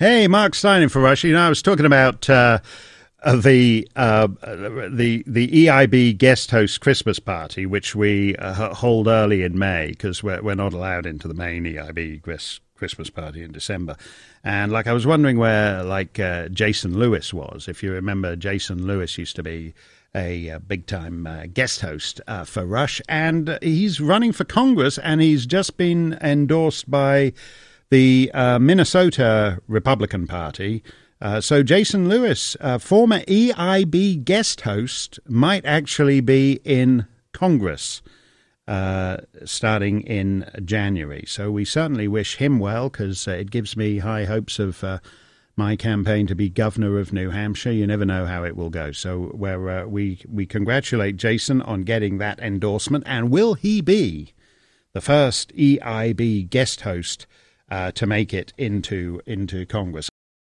Hey, Mark Steyn for Russia. You know, I was talking about uh, uh, the uh, the the EIB guest host Christmas party, which we uh, hold early in May because we're we're not allowed into the main EIB Christmas party in December. And like I was wondering where like uh, Jason Lewis was. If you remember, Jason Lewis used to be a, a big time uh, guest host uh, for Rush, and he's running for Congress, and he's just been endorsed by the uh, Minnesota Republican Party. Uh, so Jason Lewis, uh, former EIB guest host, might actually be in Congress uh, starting in January. So we certainly wish him well because it gives me high hopes of my campaign to be governor of New Hampshire. You never know how it will go. So where uh, we we congratulate Jason on getting that endorsement, and will he be the first EIB guest host uh, to make it into into Congress?